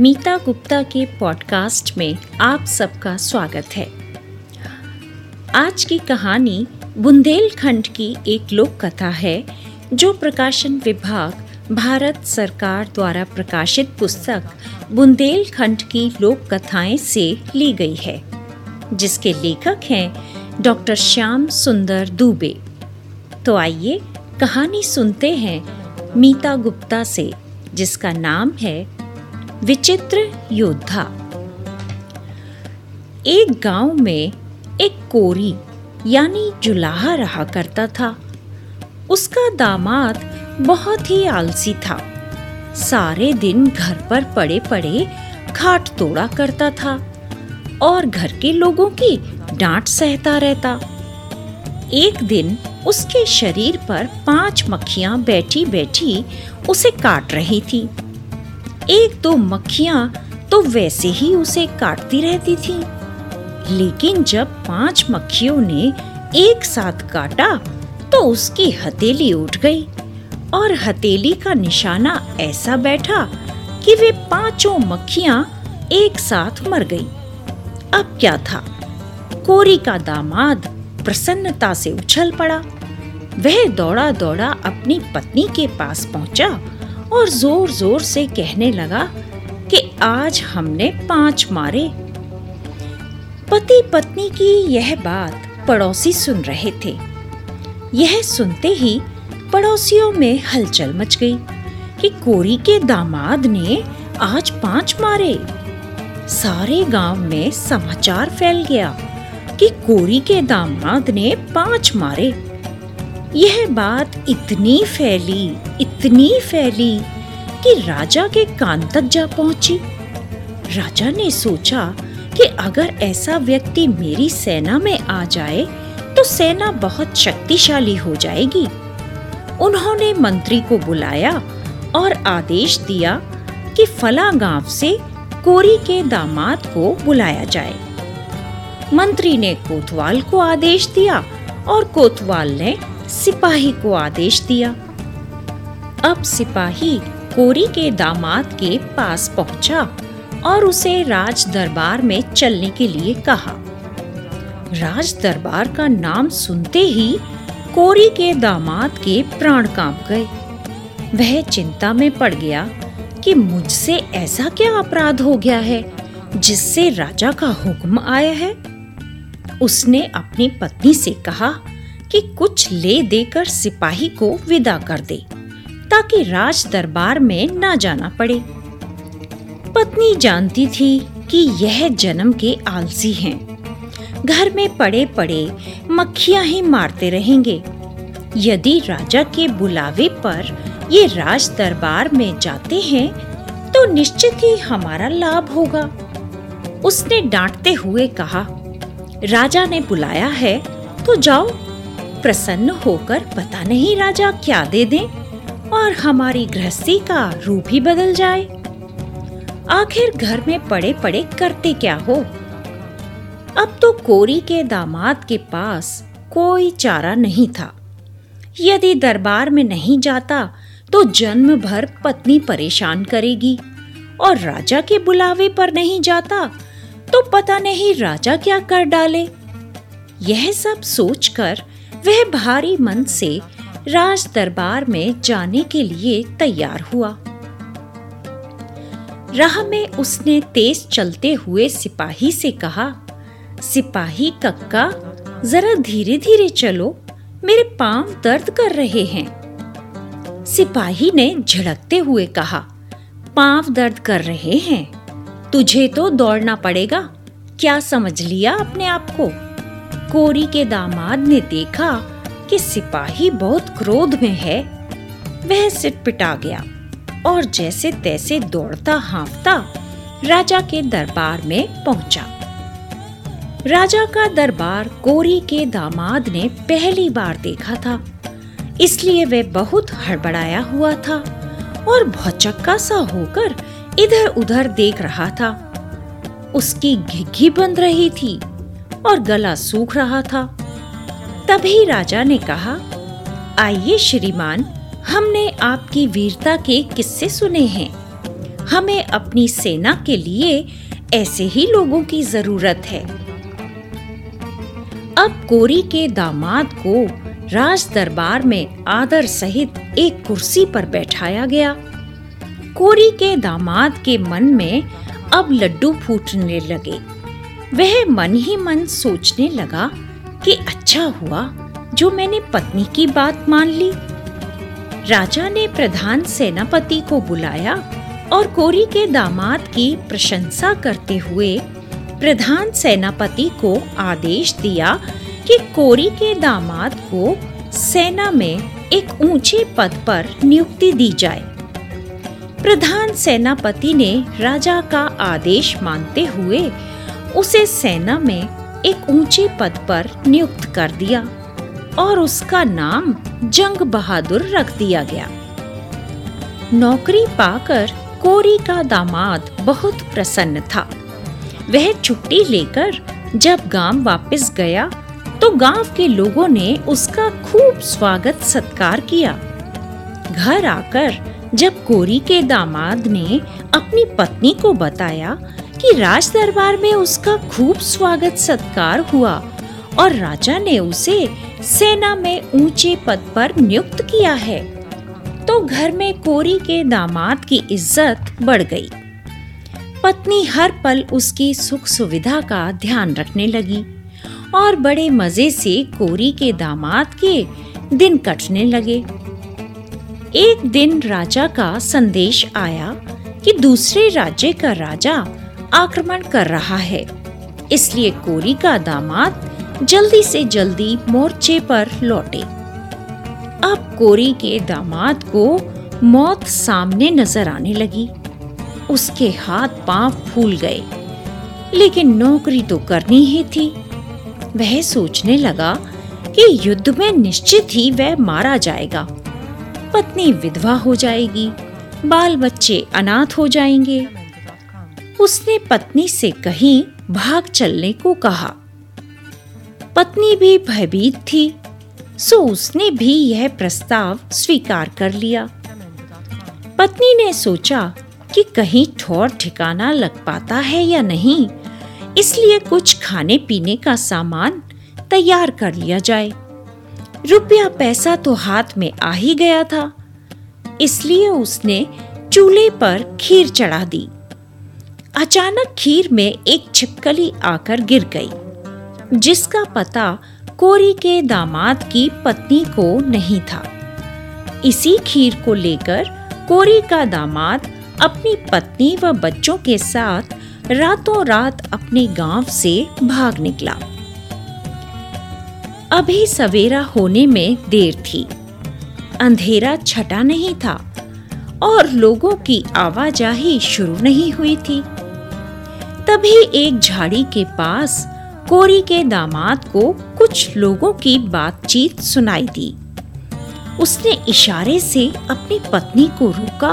मीता गुप्ता के पॉडकास्ट में आप सबका स्वागत है। आज की कहानी बुंदेलखंड की एक लोक कथा है, जो प्रकाशन विभाग, भारत सरकार द्वारा प्रकाशित पुस्तक बुंदेलखंड की लोक कथाएँ से ली गई है, जिसके लेखक हैं डॉक्टर श्याम सुंदर दुबे। तो आइए कहानी सुनते हैं मीता गुप्ता से, जिसका नाम है विचित्र योद्धा। एक गाँव में एक कोरी, यानी जुलाहा रहा करता था। उसका दामाद बहुत ही आलसी था। सारे दिन घर पर पड़े पड़े खाट तोड़ा करता था और घर के लोगों की डांट सहता रहता। एक दिन उसके शरीर पर पाँच मक्खियाँ बैठी बैठी उसे काट रही थी। एक दो मक्खियाँ तो वैसे ही उसे काटती रहती थी। लेकिन जब पाँच मक्खियों ने एक साथ काटा तो उसकी हथेली उठ गई और हथेली का निशाना ऐसा बैठा कि वे पाँचों मक्खियाँ एक साथ मर गई। अब क्या था? कोरी का दामाद प्रसन्नता से उछल पड़ा। वह दौड़ा दौड़ा अपनी पत्नी के पास पहुँचा और ज़ोर ज़ोर से कहने लगा कि आज हमने पाँच मारे। पति पत्नी की यह बात पड़ोसी सुन रहे थे। यह सुनते ही पड़ोसियों में हलचल मच गई कि कोरी के दामाद ने आज पाँच मारे। सारे गाँव में समाचार फैल गया कि कोरी के दामाद ने पाँच मारे। यह बात इतनी फैली इतनी फैली कि राजा के कान तक जा पहुँची। राजा ने सोचा कि अगर ऐसा व्यक्ति मेरी सेना में आ जाए तो सेना बहुत शक्तिशाली हो जाएगी। उन्होंने मंत्री को बुलाया और आदेश दिया कि फला गाँव से कोरी के दामाद को बुलाया जाए। मंत्री ने कोतवाल को आदेश दिया और कोतवाल ने सिपाही को आदेश दिया। अब सिपाही कोरी के दामाद के पास पहुँचा और उसे राज दरबार में चलने के लिए कहा। राज दरबार का नाम सुनते ही कोरी के दामाद के प्राण काँप गए। वह चिंता में पड़ गया कि मुझसे ऐसा क्या अपराध हो गया है जिससे राजा का हुक्म आया है। उसने अपनी पत्नी से कहा कि कुछ ले देकर सिपाही को विदा कर दे, ताकि राज दरबार में ना जाना पड़े। पत्नी जानती थी कि यह जन्म के आलसी हैं। घर में पड़े पड़े मक्खियाँ ही मारते रहेंगे। यदि राजा के बुलावे पर ये राज दरबार में जाते हैं तो निश्चित ही हमारा लाभ होगा। उसने डांटते हुए कहा, राजा ने बुलाया है तो जाओ प्रसन्न होकर पता नहीं राजा क्या दे दें और हमारी गृहस्थी का रूप ही बदल जाए। आखिर घर में पड़े पड़े करते क्या हो? अब तो कोरी के दामाद के पास कोई चारा नहीं था। यदि दरबार में नहीं जाता तो जन्म भर पत्नी परेशान करेगी और राजा के बुलावे पर नहीं जाता तो पता नहीं राजा क्या कर डाले। यह सब सोचकर वह भारी मन से राज दरबार में जाने के लिए तैयार हुआ। राह में उसने तेज चलते हुए सिपाही से कहा, सिपाही कक्का, जरा धीरे धीरे चलो, मेरे पाँव दर्द कर रहे हैं। सिपाही ने झड़कते हुए कहा, पाँव दर्द कर रहे हैं? तुझे तो दौड़ना पड़ेगा। क्या समझ लिया अपने आप को? कोरी के दामाद ने देखा कि सिपाही बहुत क्रोध में है। वह सिट पिटा गया और जैसे तैसे दौड़ता हाँफता राजा के दरबार में पहुँचा। राजा का दरबार कोरी के दामाद ने पहली बार देखा था, इसलिए वह बहुत हड़बड़ाया हुआ था और भौचक्का सा होकर इधर उधर देख रहा था। उसकी घिघी बंद रही थी और गला सूख रहा था। तभी राजा ने कहा, आइए श्रीमान, हमने आपकी वीरता के किस्से सुने हैं। हमें अपनी सेना के लिए ऐसे ही लोगों की ज़रूरत है। अब कोरी के दामाद को राज दरबार में आदर सहित एक कुर्सी पर बैठाया गया। कोरी के दामाद के मन में अब लड्डू फूटने लगे। वह मन ही मन सोचने लगा कि अच्छा हुआ जो मैंने पत्नी की बात मान ली। राजा ने प्रधान सेनापति को बुलाया और कोरी के दामाद की प्रशंसा करते हुए प्रधान सेनापति को आदेश दिया कि कोरी के दामाद को सेना में एक ऊँचे पद पर नियुक्ति दी जाए। प्रधान सेनापति ने राजा का आदेश मानते हुए उसे सेना में एक ऊँचे पद पर नियुक्त कर दिया और उसका नाम जंग बहादुर रख दिया गया। नौकरी पाकर कोरी का दामाद बहुत प्रसन्न था। वह छुट्टी लेकर जब गाँव वापस गया तो गाँव के लोगों ने उसका खूब स्वागत सत्कार किया। घर आकर जब कोरी के दामाद ने अपनी पत्नी को बताया कि राज दरबार में उसका खूब स्वागत सत्कार हुआ और राजा ने उसे सेना में ऊँचे पद पर नियुक्त किया है। तो घर में कोरी के दामाद की इज़्ज़त बढ़ गई। पत्नी हर पल उसकी सुख सुविधा का ध्यान रखने लगी और बड़े मज़े से कोरी के दामाद के दिन कटने लगे। एक दिन राजा का संदेश आया कि दूसरे राज्य का राजा आक्रमण कर रहा है। इसलिए कोरी का दामाद जल्दी से जल्दी मोर्चे पर लौटे। अब कोरी के दामाद को मौत सामने नज़र आने लगी। उसके हाथ पाँव फूल गए, लेकिन नौकरी तो करनी ही थी। वह सोचने लगा कि युद्ध में निश्चित ही वह मारा जाएगा। पत्नी विधवा हो जाएगी, बाल बच्चे अनाथ हो जाएँगे। उसने पत्नी से कहीं भाग चलने को कहा। पत्नी भी भयभीत थी, सो उसने भी यह प्रस्ताव स्वीकार कर लिया। पत्नी ने सोचा कि कहीं ठौर ठिकाना लग पाता है या नहीं, इसलिए कुछ खाने पीने का सामान तैयार कर लिया जाए। रुपया पैसा तो हाथ में आ ही गया था, इसलिए उसने चूल्हे पर खीर चढ़ा दी। अचानक खीर में एक छिपकली आकर गिर गई, जिसका पता कोरी के दामाद की पत्नी को नहीं था। इसी खीर को लेकर कोरी का दामाद अपनी पत्नी व बच्चों के साथ रातों रात अपने गाँव से भाग निकला। अभी सवेरा होने में देर थी। अंधेरा छटा नहीं था और लोगों की आवाजाही शुरू नहीं हुई थी। तभी एक झाड़ी के पास कोरी के दामाद को कुछ लोगों की बातचीत सुनाई दी। उसने इशारे से अपनी पत्नी को रोका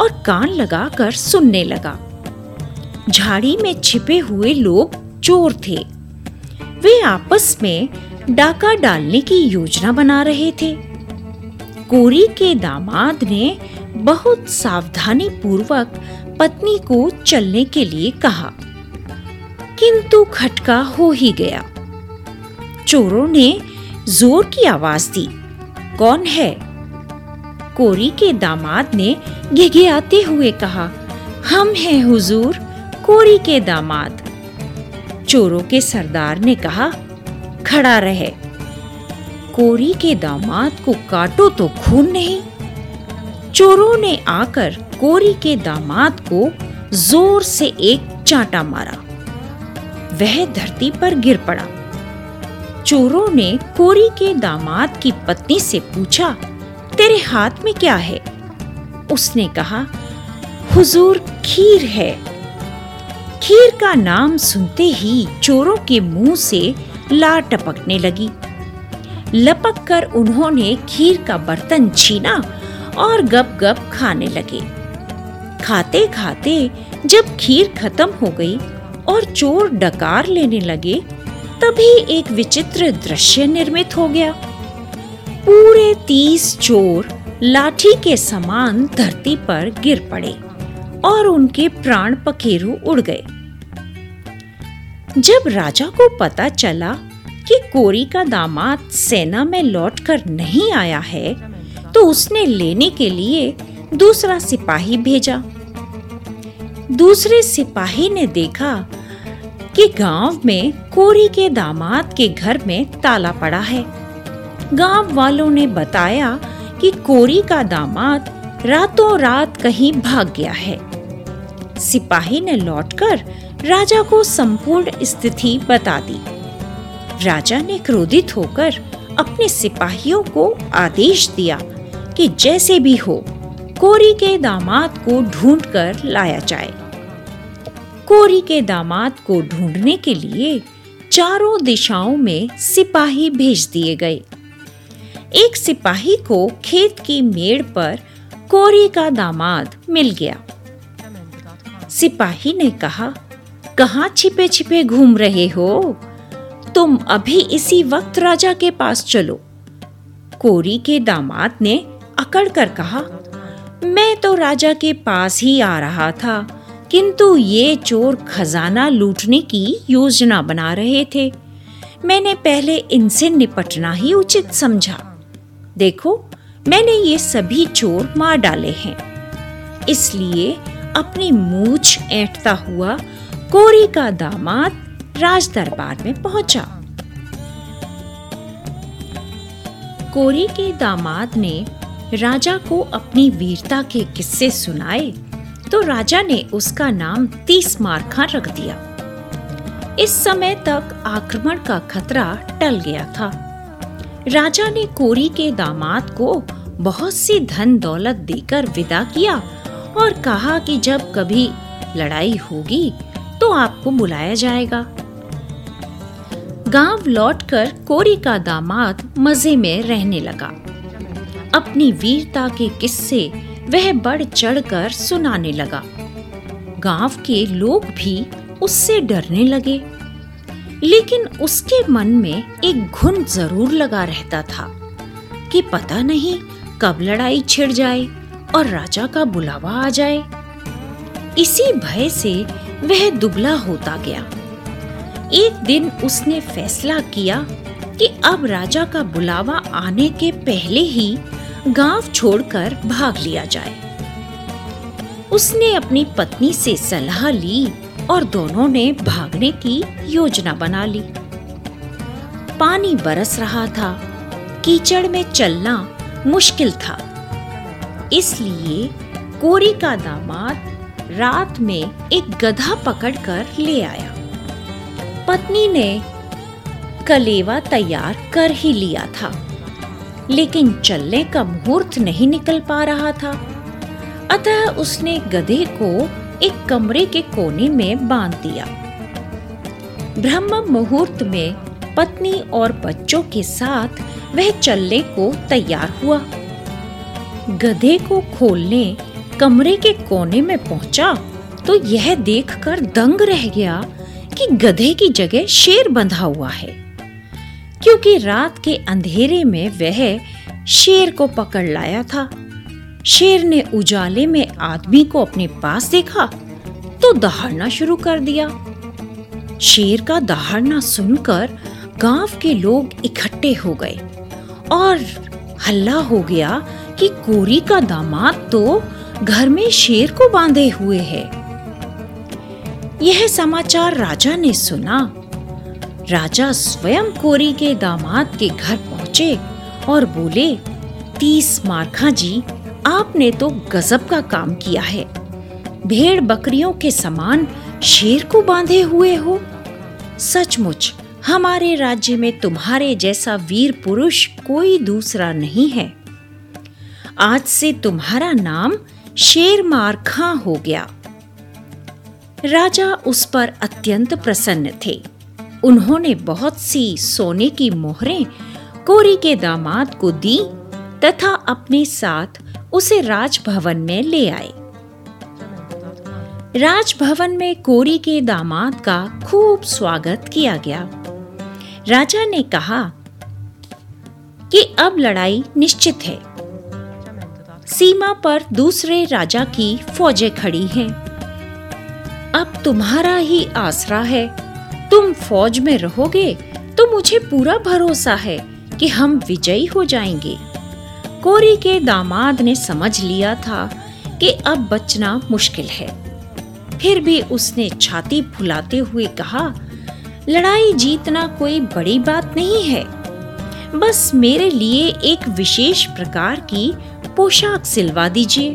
और कान लगाकर सुनने लगा। झाड़ी में छिपे हुए लोग चोर थे। वे आपस में डाका डालने की योजना बना रहे थे। कोरी के दामाद ने बहुत सावधानी पूर्वक पत्नी को चलने के लिए कहा। किंतु खटका हो ही गया। चोरों ने ज़ोर की आवाज़ दी, कौन है? कोरी के दामाद ने घिघियाते हुए कहा, हम हैं हुजूर, कोरी के दामाद. चोरों के सरदार ने कहा, खड़ा रहे। कोरी के दामाद को काटो तो खून नहीं। चोरों ने आकर कोरी के दामाद को ज़ोर से एक चांटा मारा। वह धरती पर गिर पड़ा। चोरों ने कोरी के दामाद की पत्नी से पूछा, तेरे हाथ में क्या है? उसने कहा, हुजूर खीर है। खीर का नाम सुनते ही चोरों के मुँह से ला टपकने लगी। लपक कर उन्होंने खीर का बर्तन छीना और गप गप खाने लगे। खाते खाते जब खीर खत्म हो गई और चोर डकार लेने लगे, तभी एक विचित्र दृश्य निर्मित हो गया। पूरे तीस चोर लाठी के समान धरती पर गिर पड़े और उनके प्राण पखेरु उड़ गए। जब राजा को पता चला कि कोरी का दामाद सेना में लौटकर नहीं आया है तो उसने लेने के लिए दूसरा सिपाही भेजा। दूसरे सिपाही ने देखा कि गाँव में कोरी के दामाद के घर में ताला पड़ा है। गाँव वालों ने बताया कि कोरी का दामाद रातों रात कहीं भाग गया है। सिपाही ने लौटकर राजा को संपूर्ण स्थिति बता दी। राजा ने क्रोधित होकर अपने सिपाहियों को आदेश दिया कि जैसे भी हो कोरी के दामाद को ढूंढकर लाया जाए। कोरी के दामाद को ढूँढने के लिए चारों दिशाओं में सिपाही भेज दिए गए। एक सिपाही को खेत की मेड़ पर कोरी का दामाद मिल गया। सिपाही ने कहा, कहाँ छिपे छिपे घूम रहे हो? तुम अभी इसी वक्त राजा के पास चलो। कोरी के दामाद ने अकड़ कर कहा मैं तो राजा के पास ही आ रहा था, किंतु ये चोर खजाना लूटने की योजना बना रहे थे। मैंने पहले इनसे निपटना ही उचित समझा। देखो, मैंने ये सभी चोर मार डाले हैं। इसलिए अपनी मूछ ऐंठता हुआ कोरी का दामाद राज दरबार में पहुँचा। कोरी के दामाद ने राजा को अपनी वीरता के किस्से सुनाए तो राजा ने उसका नाम तीस मारखा रख दिया। इस समय तक आक्रमण का खतरा टल गया था। राजा ने कोरी के दामाद को बहुत सी धन दौलत देकर विदा किया और कहा कि जब कभी लड़ाई होगी तो आपको बुलाया जाएगा। गाँव लौटकर कोरी का दामाद मज़े में रहने लगा। अपनी वीरता के किस्से वह बढ़ चढ़कर सुनाने लगा। गाँव के लोग भी उससे डरने लगे। लेकिन उसके मन में एक घुन ज़रूर लगा रहता था कि पता नहीं कब लड़ाई छिड़ जाए और राजा का बुलावा आ जाए। इसी भय से वह दुबला होता गया। एक दिन उसने फैसला किया कि अब राजा का बुलावा आने के पहले ही गाँव छोड़कर भाग लिया जाए। उसने अपनी पत्नी से सलाह ली और दोनों ने भागने की योजना बना ली। पानी बरस रहा था। कीचड़ में चलना मुश्किल था। इसलिए कोरी का दामाद रात में एक गधा पकड़कर ले आया। पत्नी ने कलेवा तैयार कर ही लिया था। लेकिन चलने का मुहूर्त नहीं निकल पा रहा था। अतः उसने गधे को एक कमरे के कोने में बाँध दिया। ब्रह्म मुहूर्त में पत्नी और बच्चों के साथ वह चलने को तैयार हुआ। गधे को खोलने कमरे के कोने में पहुँचा तो यह देखकर दंग रह गया कि गधे की जगह शेर बंधा हुआ है। क्योंकि रात के अंधेरे में वह शेर को पकड़ लाया था। शेर ने उजाले में आदमी को अपने पास देखा तो दहाड़ना शुरू कर दिया। शेर का दहाड़ना सुनकर गाँव के लोग इकट्ठे हो गए और हल्ला हो गया कि कोरी का दामाद तो घर में शेर को बांधे हुए है। यह समाचार राजा ने सुना। राजा स्वयं कोरी के दामाद के घर पहुँचे और बोले, तीस मारखा जी, आपने तो गजब का काम किया है। भेड़ बकरियों के समान शेर को बांधे हुए हो। सचमुच, हमारे राज्य में तुम्हारे जैसा वीर पुरुष कोई दूसरा नहीं है। आज से तुम्हारा नाम शेर मारखा हो गया राजा उस पर अत्यंत प्रसन्न थे। उन्होंने बहुत सी सोने की मोहरें, कोरी के दामाद को दी तथा अपने साथ उसे राजभवन में ले आए। राजभवन में कोरी के दामाद का खूब स्वागत किया गया। राजा ने कहा कि अब लड़ाई निश्चित है। सीमा पर दूसरे राजा की फौजें खड़ी हैं। अब तुम्हारा ही आसरा है। तुम फौज में रहोगे तो मुझे पूरा भरोसा है कि हम विजयी हो जाएँगे। कोरी के दामाद ने समझ लिया था कि अब बचना मुश्किल है। फिर भी उसने छाती फुलाते हुए कहा, लड़ाई जीतना कोई बड़ी बात नहीं है। बस मेरे लिए एक विशेष प्रकार की पोशाक सिलवा दीजिए।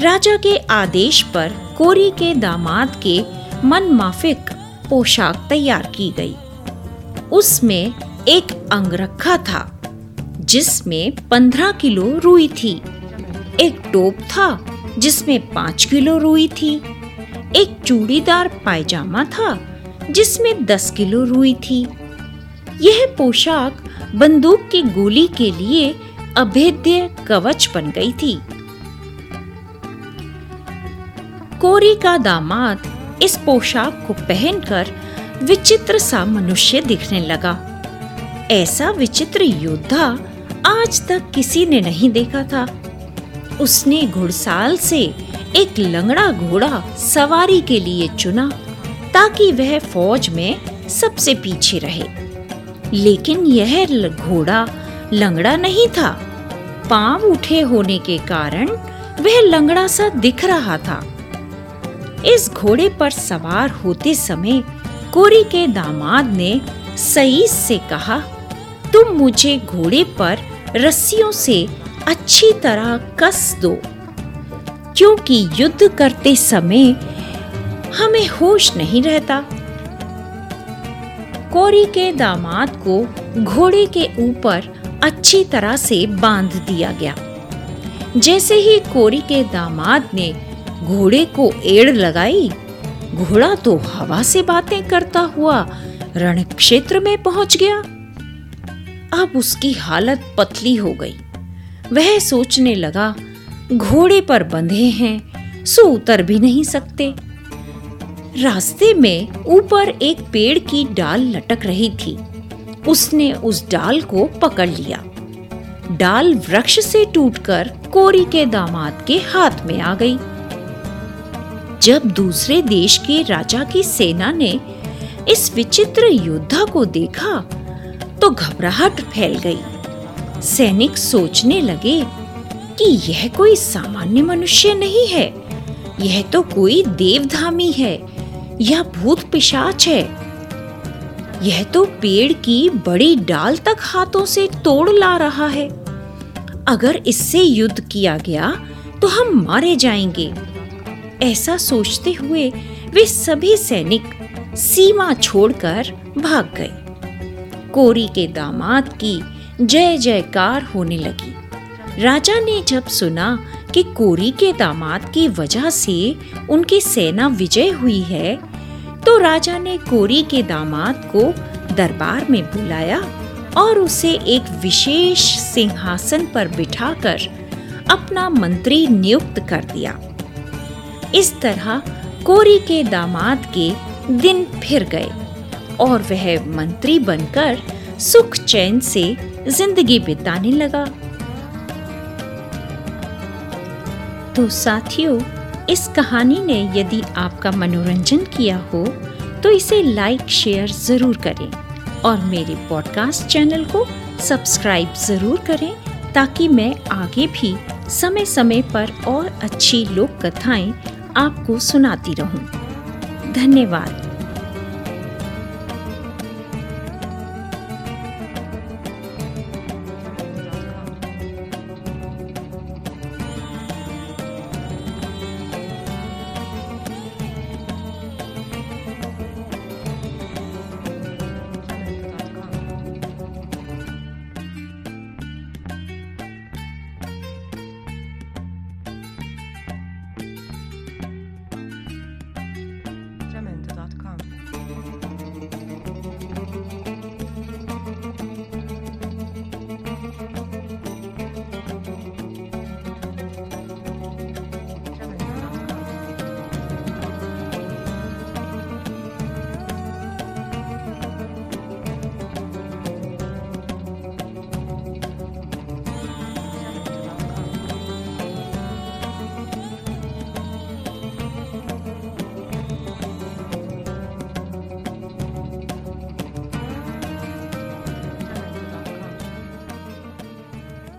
राजा के आदेश पर कोरी के दामाद के मन माफिक पोशाक तैयार की गई। उसमें एक अंगरखा था, जिसमें पंद्रह किलो रुई थी। एक टोप था, जिसमें पाँच किलो रुई थी। एक चूड़ीदार पायजामा था, जिसमें दस किलो रुई थी। यह पोशाक बंदूक की गोली के लिए अभेद्य कवच बन गई थी। कोरी का दामाद इस पोशाक को पहनकर विचित्र सा मनुष्य दिखने लगा। ऐसा विचित्र योद्धा आज तक किसी ने नहीं देखा था। उसने घुड़साल से एक लंगड़ा घोड़ा सवारी के लिए चुना ताकि वह फौज में सबसे पीछे रहे। लेकिन यह घोड़ा लंगड़ा नहीं था। पाँव उठे होने के कारण वह लंगड़ा सा दिख रहा था। इस घोड़े पर सवार होते समय कोरी के दामाद ने सईस से कहा, तुम मुझे घोड़े पर रस्सियों से अच्छी तरह कस दो, क्योंकि युद्ध करते समय हमें होश नहीं रहता कोरी के दामाद को घोड़े के ऊपर अच्छी तरह से बाँध दिया गया। जैसे ही कोरी के दामाद ने घोड़े को एड़ लगाई। घोड़ा तो हवा से बातें करता हुआ रण क्षेत्र में पहुँच गया। अब उसकी हालत पतली हो गई। वह सोचने लगा, घोड़े पर बंधे हैं, सो उतर भी नहीं सकते। रास्ते में ऊपर एक पेड़ की डाल लटक रही थी। उसने उस डाल को पकड़ लिया। डाल वृक्ष से टूटकर कोरी के दामाद के हाथ में आ गई। जब दूसरे देश के राजा की सेना ने इस विचित्र योद्धा को देखा तो घबराहट फैल गई। सैनिक सोचने लगे कि यह कोई सामान्य मनुष्य नहीं है। यह तो कोई देवधामी है या भूत पिशाच है। यह तो पेड़ की बड़ी डाल तक हाथों से तोड़ ला रहा है। अगर इससे युद्ध किया गया तो हम मारे जाएँगे। ऐसा सोचते हुए वे सभी सैनिक सीमा छोड़कर भाग गए। कोरी के दामाद की जय जयकार होने लगी। राजा ने जब सुना कि कोरी के दामाद की वजह से उनकी सेना विजय हुई है तो राजा ने कोरी के दामाद को दरबार में बुलाया और उसे एक विशेष सिंहासन पर बिठाकर अपना मंत्री नियुक्त कर दिया। इस तरह कोरी के दामाद के दिन फिर गए और वह मंत्री बनकर सुख चैन से ज़िंदगी बिताने लगा। तो साथियों, इस कहानी ने यदि आपका मनोरंजन किया हो तो इसे लाइक शेयर ज़रूर करें और मेरे पॉडकास्ट चैनल को सब्सक्राइब ज़रूर करें ताकि मैं आगे भी समय समय पर और अच्छी लोक कथाएँ आपको सुनाती रहूँ। धन्यवाद